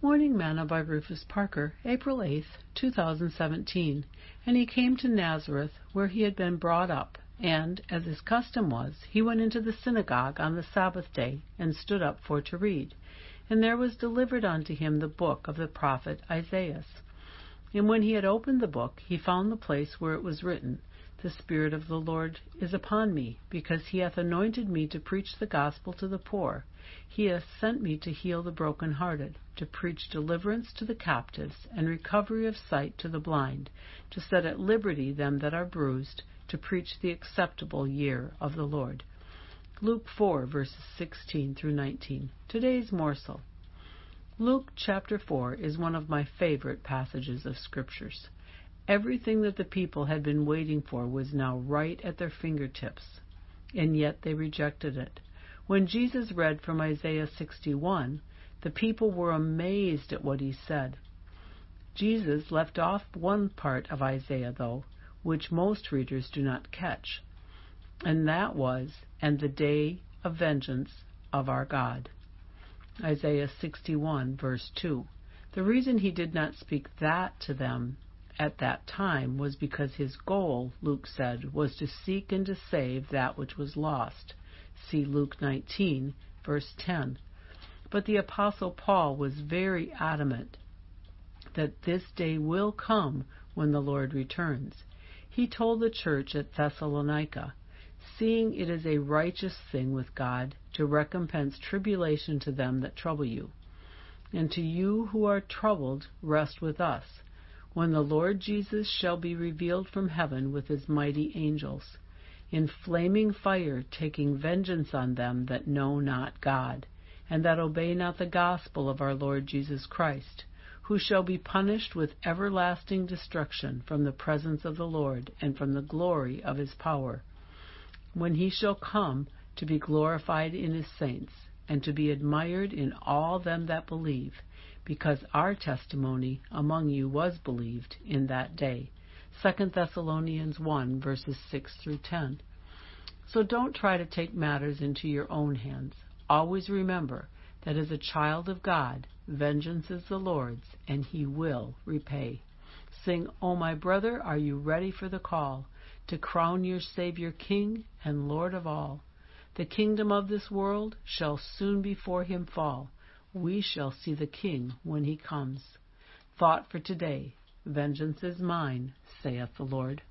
Morning Manna by Rufus Parker, April 8, 2017. And he came to Nazareth, where he had been brought up. And, as his custom was, he went into the synagogue on the Sabbath day, and stood up for to read. And there was delivered unto him the book of the prophet Isaiah. And when he had opened the book, he found the place where it was written, The Spirit of the Lord is upon me, because he hath anointed me to preach the gospel to the poor. He hath sent me to heal the brokenhearted, to preach deliverance to the captives, and recovery of sight to the blind, to set at liberty them that are bruised, to preach the acceptable year of the Lord. Luke 4, verses 16 through 19. Today's morsel. Luke chapter 4 is one of my favorite passages of Scriptures. Everything that the people had been waiting for was now right at their fingertips, and yet they rejected it. When Jesus read from Isaiah 61, the people were amazed at what he said. Jesus left off one part of Isaiah, though, which most readers do not catch, and that was, and the day of vengeance of our God. Isaiah 61, verse 2. The reason he did not speak that to them at that time was because his goal, Luke said, was to seek and to save that which was lost. See Luke 19, verse 10. But the Apostle Paul was very adamant that this day will come when the Lord returns. He told the church at Thessalonica, Seeing it is a righteous thing with God to recompense tribulation to them that trouble you, and to you who are troubled, rest with us, when the Lord Jesus shall be revealed from heaven with his mighty angels in flaming fire, taking vengeance on them that know not God, and that obey not the gospel of our Lord Jesus Christ, who shall be punished with everlasting destruction from the presence of the Lord and from the glory of his power, when he shall come to be glorified in his saints, and to be admired in all them that believe, because our testimony among you was believed in that day. 2 Thessalonians 1 verses 6 through 10. So don't try to take matters into your own hands. Always remember that as a child of God, vengeance is the Lord's, and he will repay. Sing, O my brother, are you ready for the call to crown your Savior King and Lord of all? The kingdom of this world shall soon before him fall. We shall see the King when he comes. Thought for today Vengeance is mine, saith the Lord.